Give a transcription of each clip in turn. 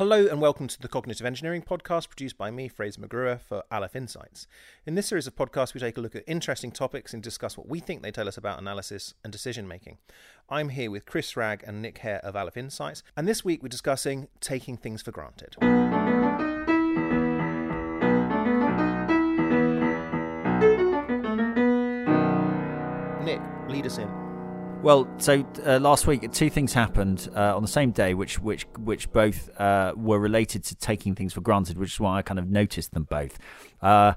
Hello and welcome to the Cognitive Engineering Podcast produced by me, Fraser McGruer, for Aleph Insights. In this series of podcasts, we take a look at interesting topics and discuss what we think they tell us about analysis and decision making. I'm here with Chris Ragg and Nick Hare of Aleph Insights, and this week we're discussing taking things for granted. Nick, lead us in. Well, so uh, last week, two things happened uh, on the same day, which which which both uh, were related to taking things for granted, which is why I kind of noticed them both. Uh,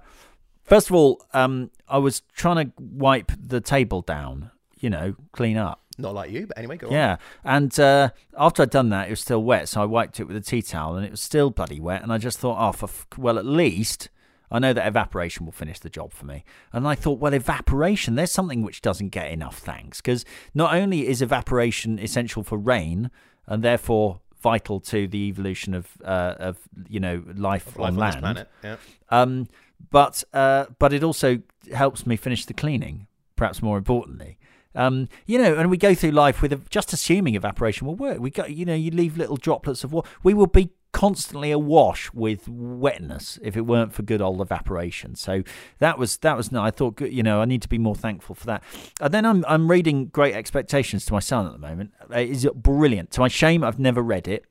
first of all, um, I was trying to wipe the table down, you know, clean up. Not like you, but anyway, go on. Yeah, and uh, after I'd done that, it was still wet, so I wiped it with a tea towel, and it was still bloody wet. And I just thought, oh, f- well, at least I know that evaporation will finish the job for me. And I thought, well, evaporation, there's something which doesn't get enough thanks. Because not only is evaporation essential for rain and therefore vital to the evolution of, uh, of you know, life, Life on on land, planet. Yeah. um, but, uh, but it also helps me finish the cleaning, perhaps more importantly. Um, you know, and we go through life with a, just assuming evaporation will work. We got, you know, you leave little droplets of water. We will be constantly awash with wetness if it weren't for good old evaporation. So that was that was no. I thought, you know, I need to be more thankful for that. And then I'm I'm reading Great Expectations to my son at the moment. It is brilliant. To my shame, I've never read it.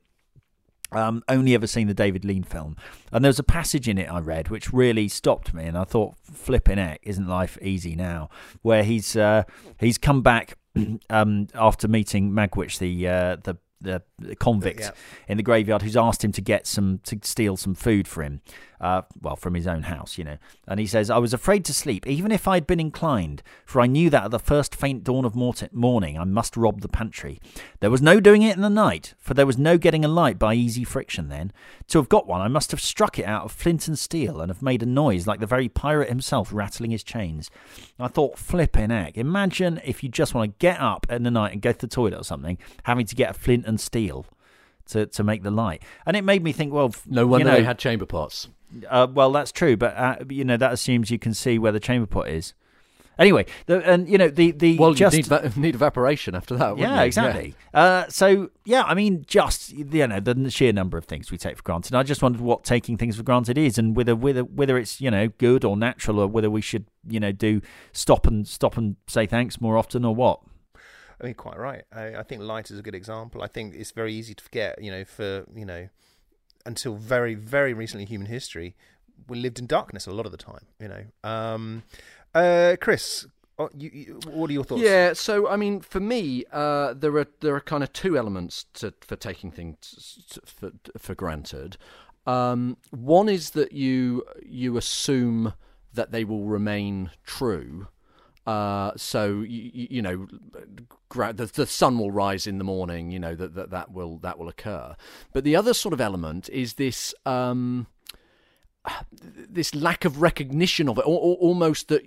Um, only ever seen the David Lean film, and there was a passage in it I read which really stopped me, and I thought, "Flipping heck, isn't life easy now?" Where he's uh, he's come back um, after meeting Magwitch, the uh, the the convict Yeah. in the graveyard, who's asked him to get some to steal some food for him, uh, well, from his own house, you know. And he says, "I was afraid to sleep, even if I'd been inclined, for I knew that at the first faint dawn of morning I must rob the pantry. There was no doing it in the night, for there was no getting a light by easy friction then. To have got one, I must have struck it out of flint and steel, and have made a noise like the very pirate himself rattling his chains. I thought, flipping heck, imagine if you just want to get up in the night and go to the toilet or something, having to get a flint and steel." To, to make the light, and it made me think. Well, No wonder you know, they had chamber pots. uh, well, that's true, but uh, you know that assumes you can see where the chamber pot is. Anyway, the, and you know the the Well, just you need, va- need evaporation after that. yeah, you? exactly. Uh, so yeah, I mean, just you know the sheer number of things we take for granted. I just wondered what taking things for granted is, and whether whether whether it's you know good or natural, or whether we should you know do stop and stop and say thanks more often, or what. I mean, quite right. I, I think light is a good example. I think it's very easy to forget, you know, for, you know, until very, very recently in human history, we lived in darkness a lot of the time, you know. Um, uh, Chris, oh, you, you, what are your thoughts? Yeah, so I mean, for me, uh, there are there are kind of two elements to for taking things t- for for granted. Um, one is that you you assume that they will remain true. Uh, so you, you know, gra- the, the sun will rise in the morning. You know that, that that will that will occur. But the other sort of element is this. Um, this lack of recognition of it, or, or almost that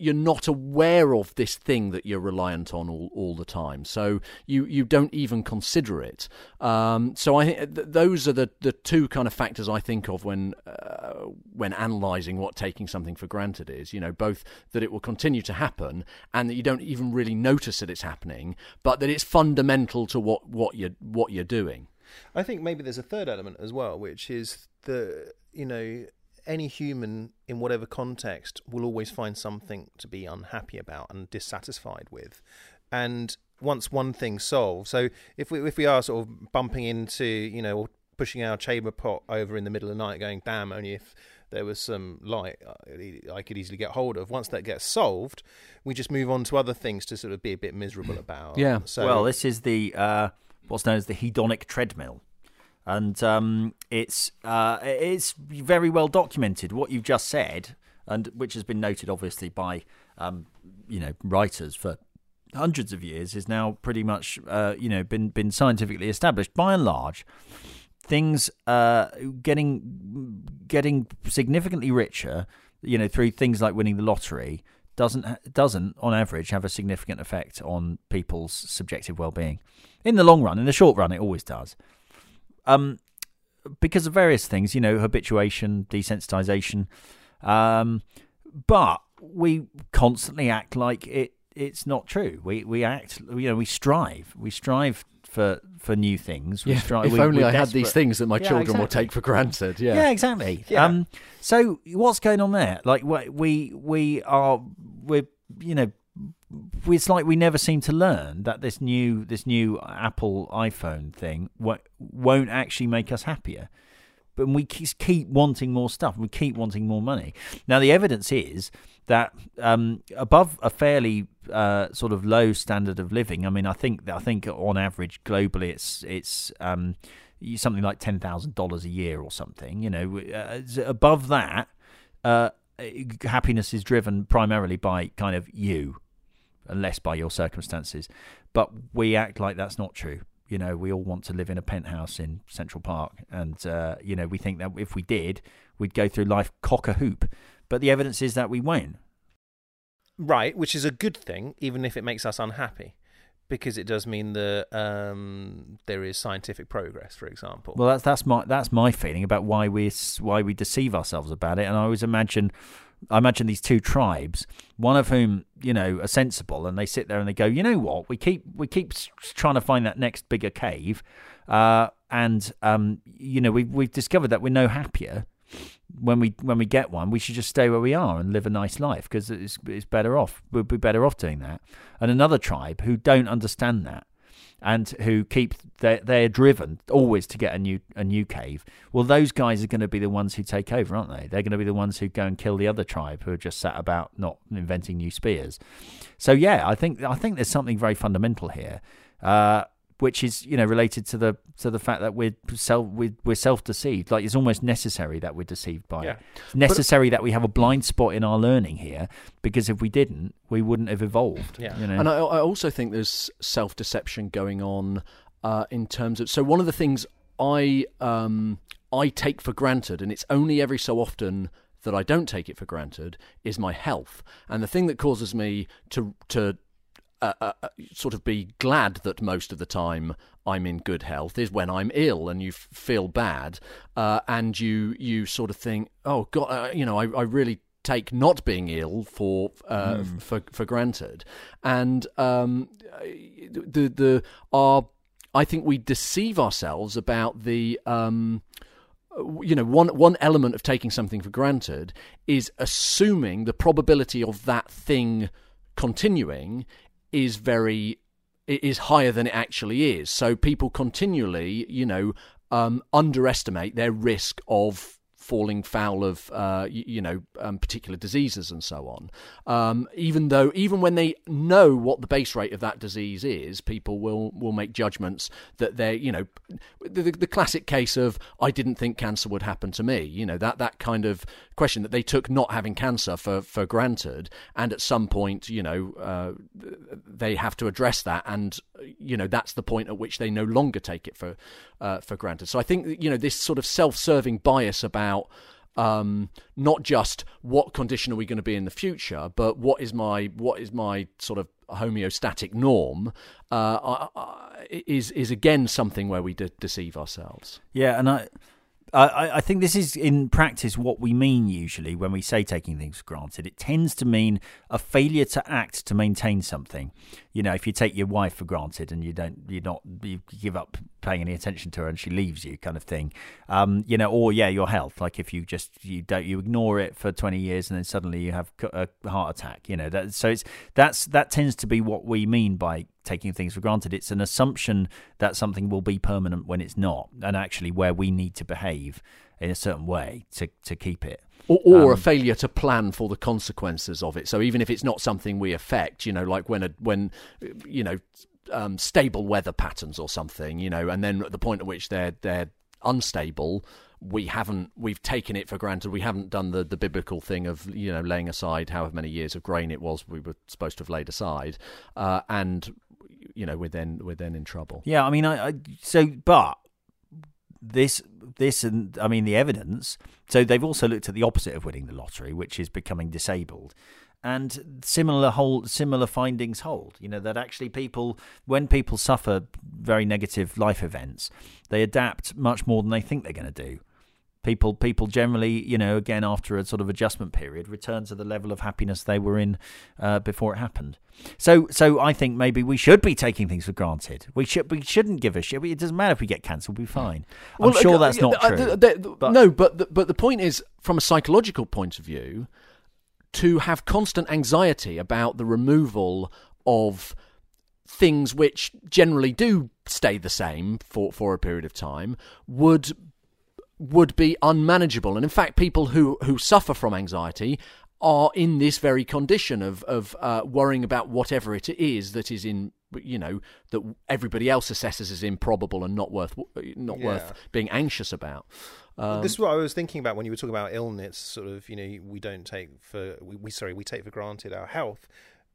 you're not aware of this thing that you're reliant on all, all the time. So you, you don't even consider it. Um, so I think th- those are the, the two kind of factors I think of when uh, when analysing what taking something for granted is. You know, both that it will continue to happen and that you don't even really notice that it's happening, but that it's fundamental to what, what you're what you're doing. I think maybe there's a third element as well, which is the, you know, any human in whatever context will always find something to be unhappy about and dissatisfied with. And once one thing solved, so if we if we are sort of bumping into, you know, pushing our chamber pot over in the middle of the night, going, "Damn, only if there was some light uh, I could easily get hold of." Once that gets solved, we just move on to other things to sort of be a bit miserable about. Yeah. So well, this is the uh, what's known as the hedonic treadmill, and um, it's uh, it's very well documented what you've just said, and which has been noted obviously by um, you know writers for hundreds of years is now pretty much uh, you know been been scientifically established by and large. Things uh, getting getting significantly richer, you know, through things like winning the lottery doesn't doesn't on average have a significant effect on people's subjective well-being. In the long run, in the short run, it always does. Um, because of various things, you know, habituation, desensitization. Um, but we constantly act like it it's not true. We we act, you know, we strive, we strive for for new things. We Yeah, strive- if we- only I had these things that my Yeah, children will take for granted. Yeah. Yeah, exactly. Yeah. Um, so what's going on there? Like we we we are we're you know it's like we never seem to learn that this new this new Apple iPhone thing won't actually make us happier. But we keep wanting more stuff. We keep wanting more money. Now the evidence is that um, above a fairly uh, sort of low standard of living. I mean, I think I think on average globally, it's it's um, something like ten thousand dollars a year or something. You know, uh, above that, uh, happiness is driven primarily by kind of you, and less by your circumstances. But we act like that's not true. You know, we all want to live in a penthouse in Central Park, and uh, you know, we think that if we did, we'd go through life cock a hoop. But the evidence is that we won't. Right, which is a good thing, even if it makes us unhappy, because it does mean that um, there is scientific progress, for example. Well, that's that's my that's my feeling about why we why we deceive ourselves about it. And I always imagine, I imagine these two tribes, one of whom you know are sensible, and they sit there and they go, you know what, we keep we keep trying to find that next bigger cave, uh, and um, you know we've we've discovered that we're no happier when we when we get one, we should just stay where we are and live a nice life because it's it's better off. We'll be better off doing that. And another tribe who don't understand that and who keep they're, they're driven always to get a new a new cave. Well, those guys are going to be the ones who take over, aren't they? They're going to be the ones who go and kill the other tribe who are just sat about not inventing new spears. So yeah, I think I think there's something very fundamental here. Uh, which is you know related to the to the fact that we're self we're, we're self deceived. Like it's almost necessary that we're deceived by Yeah. it. It's necessary that we have a blind spot in our learning here because if we didn't, we wouldn't have evolved. Yeah. you know? And I, I also think there's self deception going on uh, in terms of. So one of the things I um, I take for granted, and it's only every so often that I don't take it for granted, is my health. And the thing that causes me to to uh, uh, uh, sort of be glad that most of the time I'm in good health is when I'm ill and you f- feel bad, uh, and you you sort of think, oh God, uh, you know, I, I really take not being ill for uh, f- for for granted, and um, the the our I think we deceive ourselves about the. Um, you know one one element of taking something for granted is assuming the probability of that thing continuing is very is higher than it actually is. So people continually you know um, underestimate their risk of falling foul of uh, you, you know um, particular diseases and so on. Um, even though even when they know what the base rate of that disease is people will will make judgments that they're you know the, the, classic case of I didn't think cancer would happen to me. You know that that kind of question that they took not having cancer for for granted and at some point you know uh, they have to address that and you know that's the point at which they no longer take it for uh, for granted so I think you know this sort of self-serving bias about um, not just what condition are we going to be in the future, but what is my what is my sort of homeostatic norm uh, is is again something where we de- deceive ourselves. Yeah, and I, I, I think this is in practice what we mean usually when we say taking things for granted. It tends to mean a failure to act to maintain something. You know, if you take your wife for granted and you don't, you're not, you give up paying any attention to her and she leaves you, kind of thing. Um, you know, or yeah, your health. Like if you just you don't you ignore it for twenty years and then suddenly you have a heart attack. You know, that so it's that's that tends to be what we mean by taking things for granted. It's an assumption that something will be permanent when it's not, and actually where we need to behave in a certain way to to keep it. Or, or a Um, failure to plan for the consequences of it. So even if it's not something we affect, you know, like when a when you know um, stable weather patterns or something, you know, and then at the point at which they're they're unstable, we haven't we've taken it for granted. We haven't done the the biblical thing of you know laying aside however many years of grain it was we were supposed to have laid aside, uh, and you know we're then we're then in trouble. Yeah, I mean, I, I so but this this and I mean the evidence. So they've also looked at the opposite of winning the lottery, which is becoming disabled. And similar hold similar findings hold. You know that actually people when people suffer very negative life events, they adapt much more than they think they're going to do. People, people generally, you know, again after a sort of adjustment period, return to the level of happiness they were in uh, before it happened. So, so I think maybe we should be taking things for granted. We should, we shouldn't give a shit. It doesn't matter if we get cancelled; we'll be fine. I'm sure that's not uh, true. the- the- but- no, but the, but the point is, from a psychological point of view, to have constant anxiety about the removal of things which generally do stay the same for, for a period of time would would be unmanageable. And in fact, people who, who suffer from anxiety are in this very condition of of uh, worrying about whatever it is that is in you know that everybody else assesses as improbable and not worth not worth being anxious about. Um, this is what I was thinking about when you were talking about illness. Sort of, you know, we don't take for we, we sorry we take for granted our health,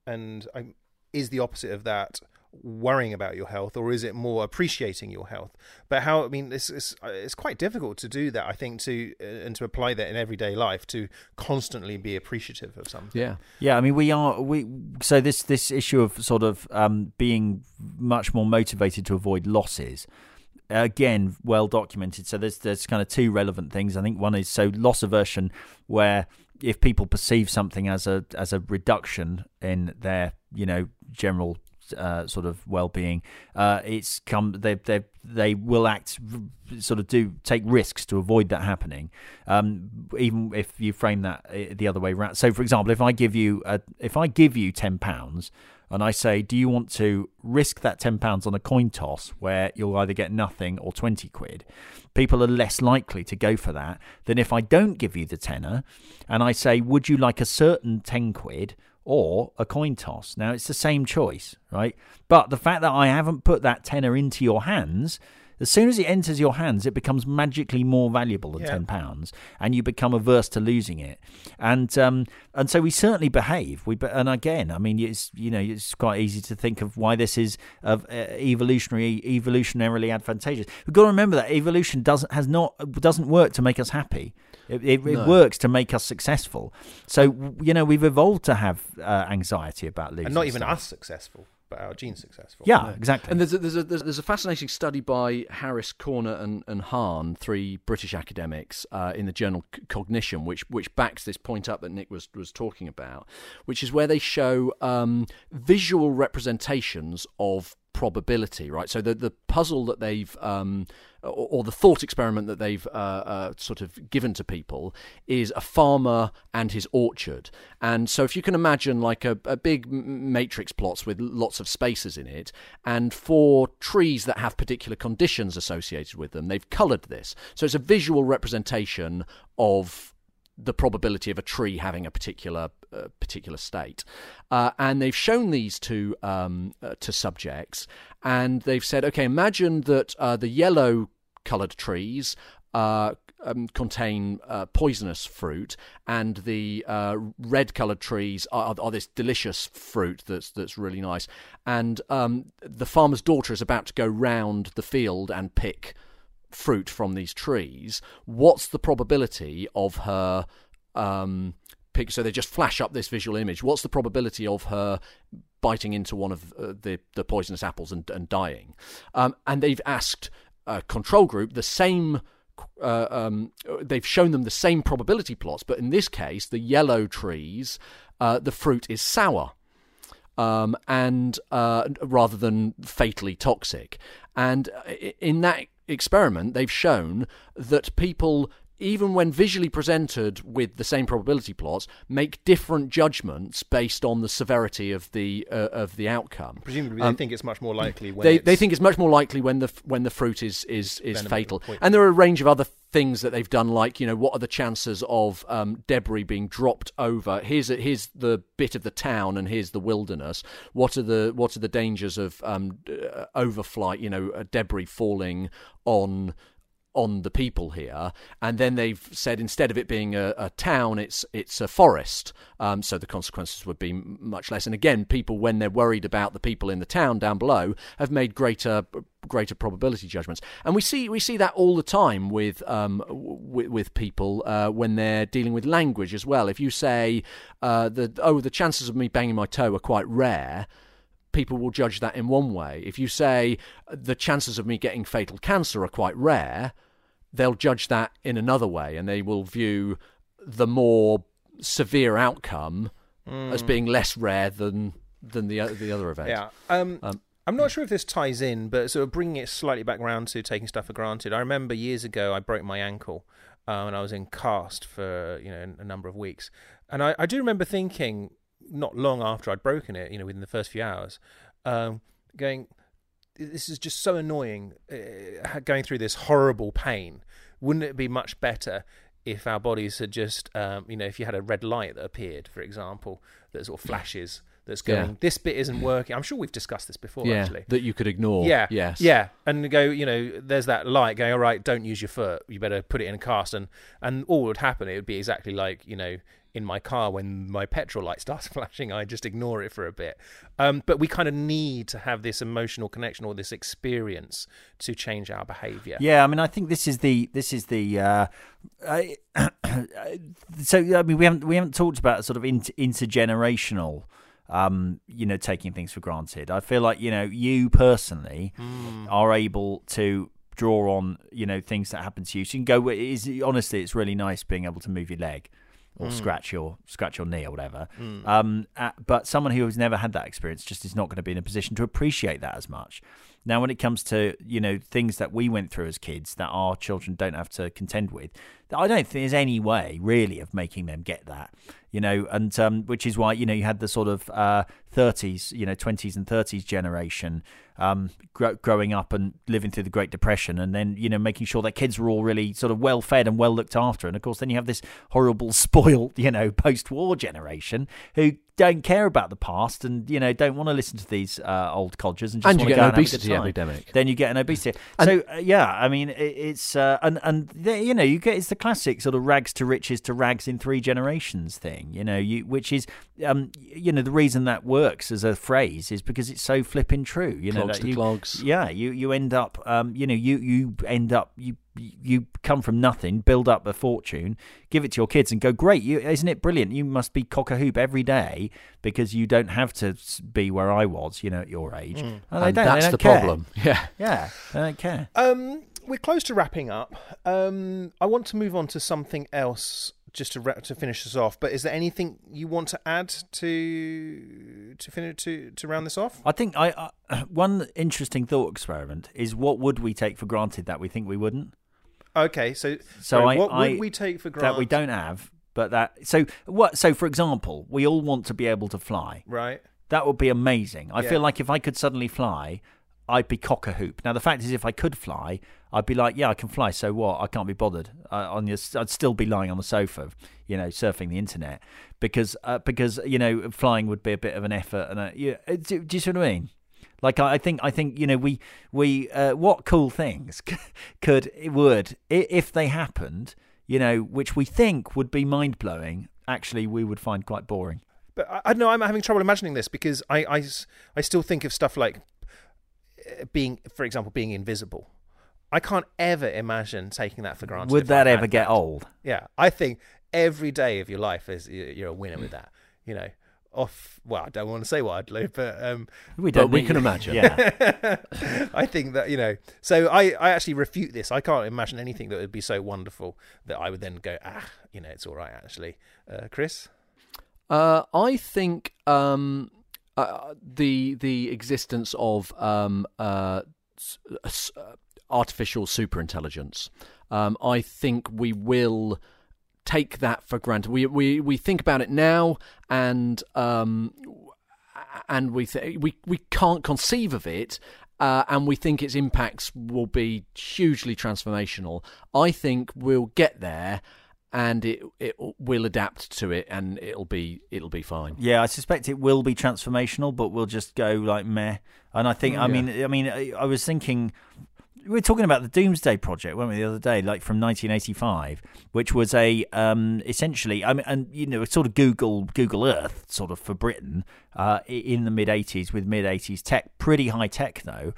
and I, is the opposite of that worrying about your health, or is it more appreciating your health? But how I mean, it's it's, it's quite difficult to do that. I think to uh, and to apply that in everyday life to constantly be appreciative of something. yeah, Yeah, I mean, we are we. So this this issue of sort of um, being much more motivated to avoid losses, again, well documented. So there's there's kind of two relevant things. I think one is so loss aversion, where if people perceive something as a as a reduction in their you know general uh, sort of well-being, uh, it's come they they they will act sort of do take risks to avoid that happening, um, even if you frame that uh, the other way around. So, for example, if I give you a, if I give you ten pounds and I say, do you want to risk that ten pounds on a coin toss where you'll either get nothing or twenty quid? People are less likely to go for that than if I don't give you the tenner and I say, would you like a certain ten quid? Or a coin toss. Now it's the same choice, right? But the fact that I haven't put that tenner into your hands, as soon as it enters your hands, it becomes magically more valuable than Yeah. ten pounds, and you become averse to losing it. And um, and so we certainly behave. We and again, I mean, it's you know, it's quite easy to think of why this is of uh, evolutionary, evolutionarily advantageous. We've got to remember that evolution doesn't has not doesn't work to make us happy. It, it, it works to make us successful. So you know we've evolved to have uh, anxiety about losing, and not even stuff. us successful, but our genes successful. Yeah, exactly. And there's a, there's a there's, there's a fascinating study by Harris, Corner, and, and Hahn, three British academics, uh, in the journal C- Cognition, which which backs this point up that Nick was was talking about, which is where they show um, visual representations of probability. Right, so the the puzzle that they've um, or, or the thought experiment that they've uh, uh, sort of given to people is a farmer and his orchard. And so, if you can imagine like a, a big matrix plots with lots of spaces in it, and for trees that have particular conditions associated with them, they've coloured this. So it's a visual representation of the probability of a tree having a particular uh, particular state, uh, and they've shown these to um, uh, to subjects, and they've said, okay, imagine that uh, the yellow coloured trees. Uh, um, contain uh, poisonous fruit, and the red-coloured trees are, are this delicious fruit that's that's really nice. And um, the farmer's daughter is about to go round the field and pick fruit from these trees, what's the probability of her um, pick? So they just flash up this visual image. What's the probability of her biting into one of uh, the the poisonous apples and, and dying? Um, and they've asked a control group the same. Uh, um, they've shown them the same probability plots, but in this case, the yellow trees, uh, the fruit is sour um, and uh, rather than fatally toxic. And in that experiment, they've shown that people, even when visually presented with the same probability plots, make different judgments based on the severity of the uh, of the outcome. Presumably, Um, they think it's much more likely when They, they think it's much more likely when the when the fruit is is is fatal, poison. and there are a range of other things that they've done, like you know what are the chances of um, debris being dropped over? Here's a, here's the bit of the town, and here's the wilderness. What are the what are the dangers of um, uh, overflight? You know, uh, debris falling on on the people here, and then they've said instead of it being a, a town, it's it's a forest. Um, so the consequences would be much less. And again, people when they're worried about the people in the town down below have made greater greater probability judgments. And we see we see that all the time with um, with, with people uh, when they're dealing with language as well. If you say uh, the oh the chances of me banging my toe are quite rare people will judge that in one way. If you say the chances of me getting fatal cancer are quite rare, they'll judge that in another way, and they will view the more severe outcome as being less rare than than the the other event. Yeah. Um, Um, I'm not sure if this ties in, but sort of bringing it slightly back round to taking stuff for granted. I remember years ago I broke my ankle um, and I was in cast for you know a number of weeks, and I, I do remember thinking not long after I'd broken it, you know, within the first few hours, um, going, "This is just so annoying, uh, going through this horrible pain. Wouldn't it be much better?" If our bodies had just, um, you know, if you had a red light that appeared, for example, that sort of flashes, that's going, Yeah. this bit isn't working. I'm sure we've discussed this before, yeah, actually. that you could ignore. Yeah. Yes. Yeah. And go, you know, there's that light going, all right, don't use your foot. You better put it in a cast. And, and all would happen, it would be exactly like, you know, in my car when my petrol light starts flashing, I just ignore it for a bit. Um, but we kind of need to have this emotional connection or this experience to change our behavior. Yeah, I mean, I think this is the this is the. Uh, I so I mean, we haven't we haven't talked about sort of inter- intergenerational. Um, you know, taking things for granted. I feel like you know you personally are able to draw on you know things that happen to you. So you can go. "Well, Is honestly, it's really nice being able to move your leg or scratch your scratch your knee or whatever. Um, uh, but someone who has never had that experience just is not going to be in a position to appreciate that as much. Now, when it comes to you know things that we went through as kids that our children don't have to contend with, I don't think there's any way really of making them get that. You know, and um, which is why you know you had the sort of uh, 30s, you know, 20s and 30s generation um, gro- growing up and living through the Great Depression, and then you know making sure that kids were all really sort of well fed and well looked after. And of course, then you have this horrible, spoiled, you know, post-war generation who don't care about the past and you know don't want to listen to these uh, old codgers and just And you get to go an and have a good obesity epidemic. Then you get an obesity. so uh, yeah, I mean it, it's uh, and and the, you know you get it's the classic sort of rags to riches to rags in three generations thing. You know you which is um you know the reason that works as a phrase is because it's so flipping true. You know Clogs that to you, clogs. yeah, you you end up, um, you know, you you end up you you come from nothing, build up a fortune, give it to your kids, and go great. You isn't it brilliant? You must be cock a hoop every day because you don't have to be where I was, you know, at your age. And, they Mm. and don't, they that's don't the care. problem. Yeah. Yeah, they don't care. Um, we're close to wrapping up. Um, I want to move on to something else just to wrap, to finish this off. But is there anything you want to add to to finish to to round this off? I think I uh, one interesting thought experiment is what would we take for granted that we think we wouldn't. Okay, so So sorry, I- what I- would we take for granted that we don't have, but that so what? So for example, we all want to be able to fly. Right. That would be amazing. I Yeah. feel like if I could suddenly fly, I'd be cock a hoop. Now the fact is, if I could fly, I'd be like, yeah, I can fly. So what? I can't be bothered. Uh, on your, I'd still be lying on the sofa, you know, surfing the internet because uh, because you know flying would be a bit of an effort. And a, yeah, uh, do, do you see what I mean? Like I think I think you know we we uh, what cool things could would if they happened, you know, which we think would be mind blowing. Actually, we would find quite boring. But I, I know I'm having trouble imagining this because I, I I still think of stuff like uh, being, for example, being invisible. I can't ever imagine taking that for granted. Would that ever get old? Yeah, I think every day of your life is you're a winner with that. You know, off. Well, I don't want to say what I'd do, but um, We don't. we can imagine. Yeah. I think that you know. So I, I actually refute this. I can't imagine anything that would be so wonderful that I would then go, ah, you know, it's all right. Actually, uh, Chris. Uh, I think um, uh, the the existence of um, uh, s- s- uh, artificial superintelligence. Um, I think we will take that for granted. We we, we think about it now, and um, and we th- we we can't conceive of it. Uh, and we think its impacts will be hugely transformational. I think we'll get there, and it it will adapt to it, and it'll be it'll be fine. Yeah, I suspect it will be transformational, but we'll just go like meh. And I think, I mean, I mean, I was thinking, we were talking about the Domesday Project, weren't we, the other day, like from 1985, which was a um, essentially, I mean, and you know, sort of Google Google Earth, sort of for Britain, uh, in the mid 80s with mid 80s tech, pretty high tech though.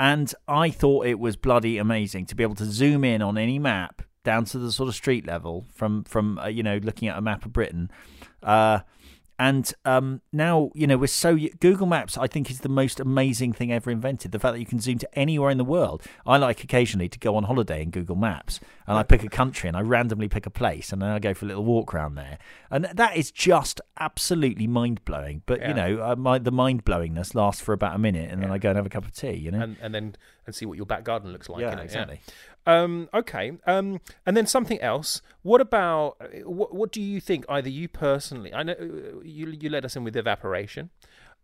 And I thought it was bloody amazing to be able to zoom in on any map down to the sort of street level from from uh, you know looking at a map of Britain. Uh, and um, now you know we're so Google Maps. I think is the most amazing thing ever invented. The fact that you can zoom to anywhere in the world. I like occasionally to go on holiday in Google Maps, and I pick a country and I randomly pick a place, and then I go for a little walk around there, and that is just absolutely mind blowing. But Yeah. you know, uh, my, the mind blowingness lasts for about a minute, and then I go and have a cup of tea. You know, and and then and see what your back garden looks like. yeah, you know, exactly. Um, okay. Um, and then something else. What about what? What do you think? Either you personally, I know uh, you you led us in with evaporation,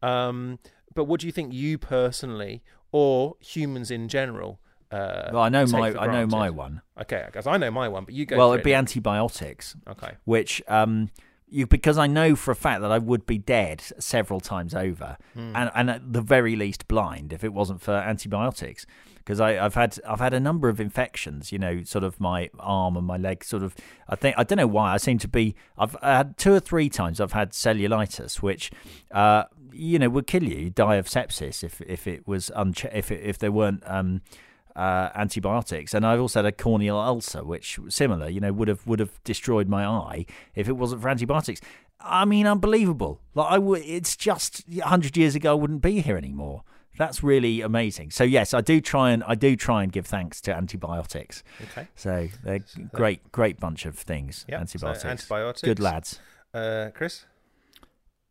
um, but what do you think you personally or humans in general? Uh, Well, I know my I know my one. Okay, because I know my one, but you go. well, it'd be it. antibiotics. okay. which um, you because I know for a fact that I would be dead several times over, Hmm. and, and at the very least blind if it wasn't for antibiotics. Because I've had I've had a number of infections, you know, sort of my arm and my leg, sort of. I think I don't know why I seem to be. I've had two or three times I've had cellulitis, which, uh, you know, would kill you. You die of sepsis if if it was unche- if it, if there weren't. Um, uh, antibiotics, and I've also had a corneal ulcer, which similar, you know, would have would have destroyed my eye if it wasn't for antibiotics. I mean, unbelievable. Like I would, it's just hundred years ago, I wouldn't be here anymore. That's really amazing. So yes, I do try and I do try and give thanks to antibiotics. Okay. So they're great, great bunch of things. Yeah. so antibiotics, antibiotics. good lads. Uh, Chris.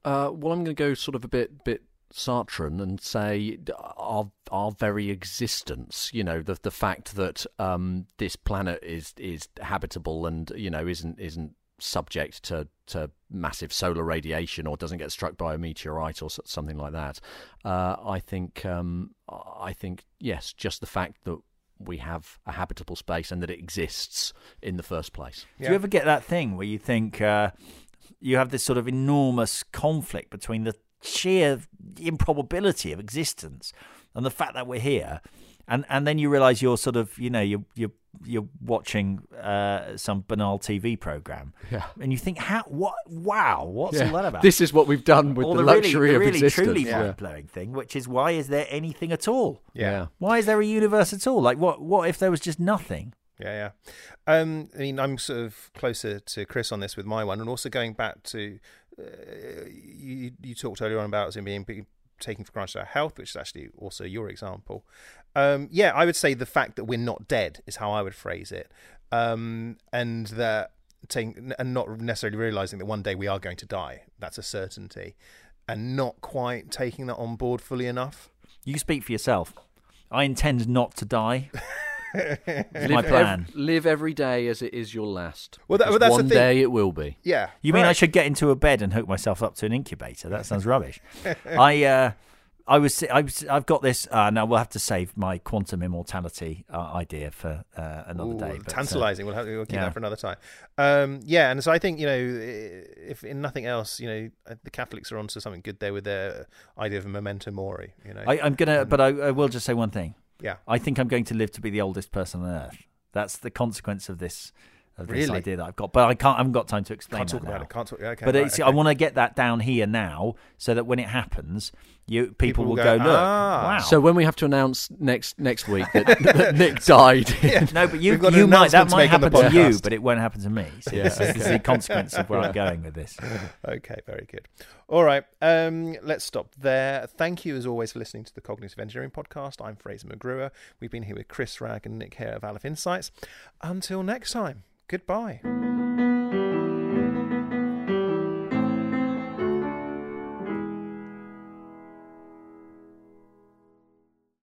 Uh, well, I'm going to go sort of a bit bit Sartrean and say our our very existence, you know, the the fact that um, this planet is is habitable and you know isn't isn't subject to to massive solar radiation or doesn't get struck by a meteorite or something like that. Uh, I think um, I think yes, just the fact that we have a habitable space and that it exists in the first place. Do you ever get that thing where you think uh, you have this sort of enormous conflict between the sheer improbability of existence and the fact that we're here, and and then you realise you're sort of you know you're you're you're watching uh, some banal TV program, Yeah. and you think how what wow what's all that about? This is what we've done with or the, the really, luxury the of really existence. truly Yeah. mind blowing thing, which is why is there anything at all? Yeah. Why is there a universe at all? Like what what if there was just nothing? Yeah, yeah. Um, I mean, I'm sort of closer to Chris on this with my one, and also going back to uh, you. You talked earlier on about it being being taken for granted our health, which is actually also your example. Um, yeah, I would say the fact that we're not dead is how I would phrase it, um, and that taking and not necessarily realizing that one day we are going to die. That's a certainty, and not quite taking that on board fully enough. You speak for yourself. I intend not to die. It's my Live plan. ev- live every day as it is your last. Well, that- well, that's the one thing. day it will be. Yeah, You mean I should get into a bed and hook myself up to an incubator? That sounds rubbish. I uh, I was I was I've got this. Uh, now we'll have to save my quantum immortality uh, idea for uh, another Ooh, day. but, uh, tantalizing. We'll, have, we'll keep yeah. that for another time. Um, yeah, and so I think you know, if in nothing else, you know, uh, the Catholics are onto something good there with their idea of memento mori. You know, I, I'm gonna, but I, I will just say one thing. Yeah, I think I'm going to live to be the oldest person on earth. That's the consequence of this of this Really? idea that I've got. But I can't. I haven't got time to explain can't talk that about now. it. Can't talk. Okay, But right, it's, okay. I want to get that down here now, so that when it happens, you people, People will will go, go, look, "Ah." wow. So when we have to announce next next week that, that Nick died, no, but you We've got an you might that might make on the happen to you, but it won't happen to me. So Yeah, this, is- this is the consequence of where I'm going with this. okay, very good. All right, um, let's stop there. Thank you, as always, for listening to the Cognitive Engineering Podcast. I'm Fraser McGruer. We've been here with Chris Ragg and Nick Hare of Aleph Insights. Until next time, Goodbye.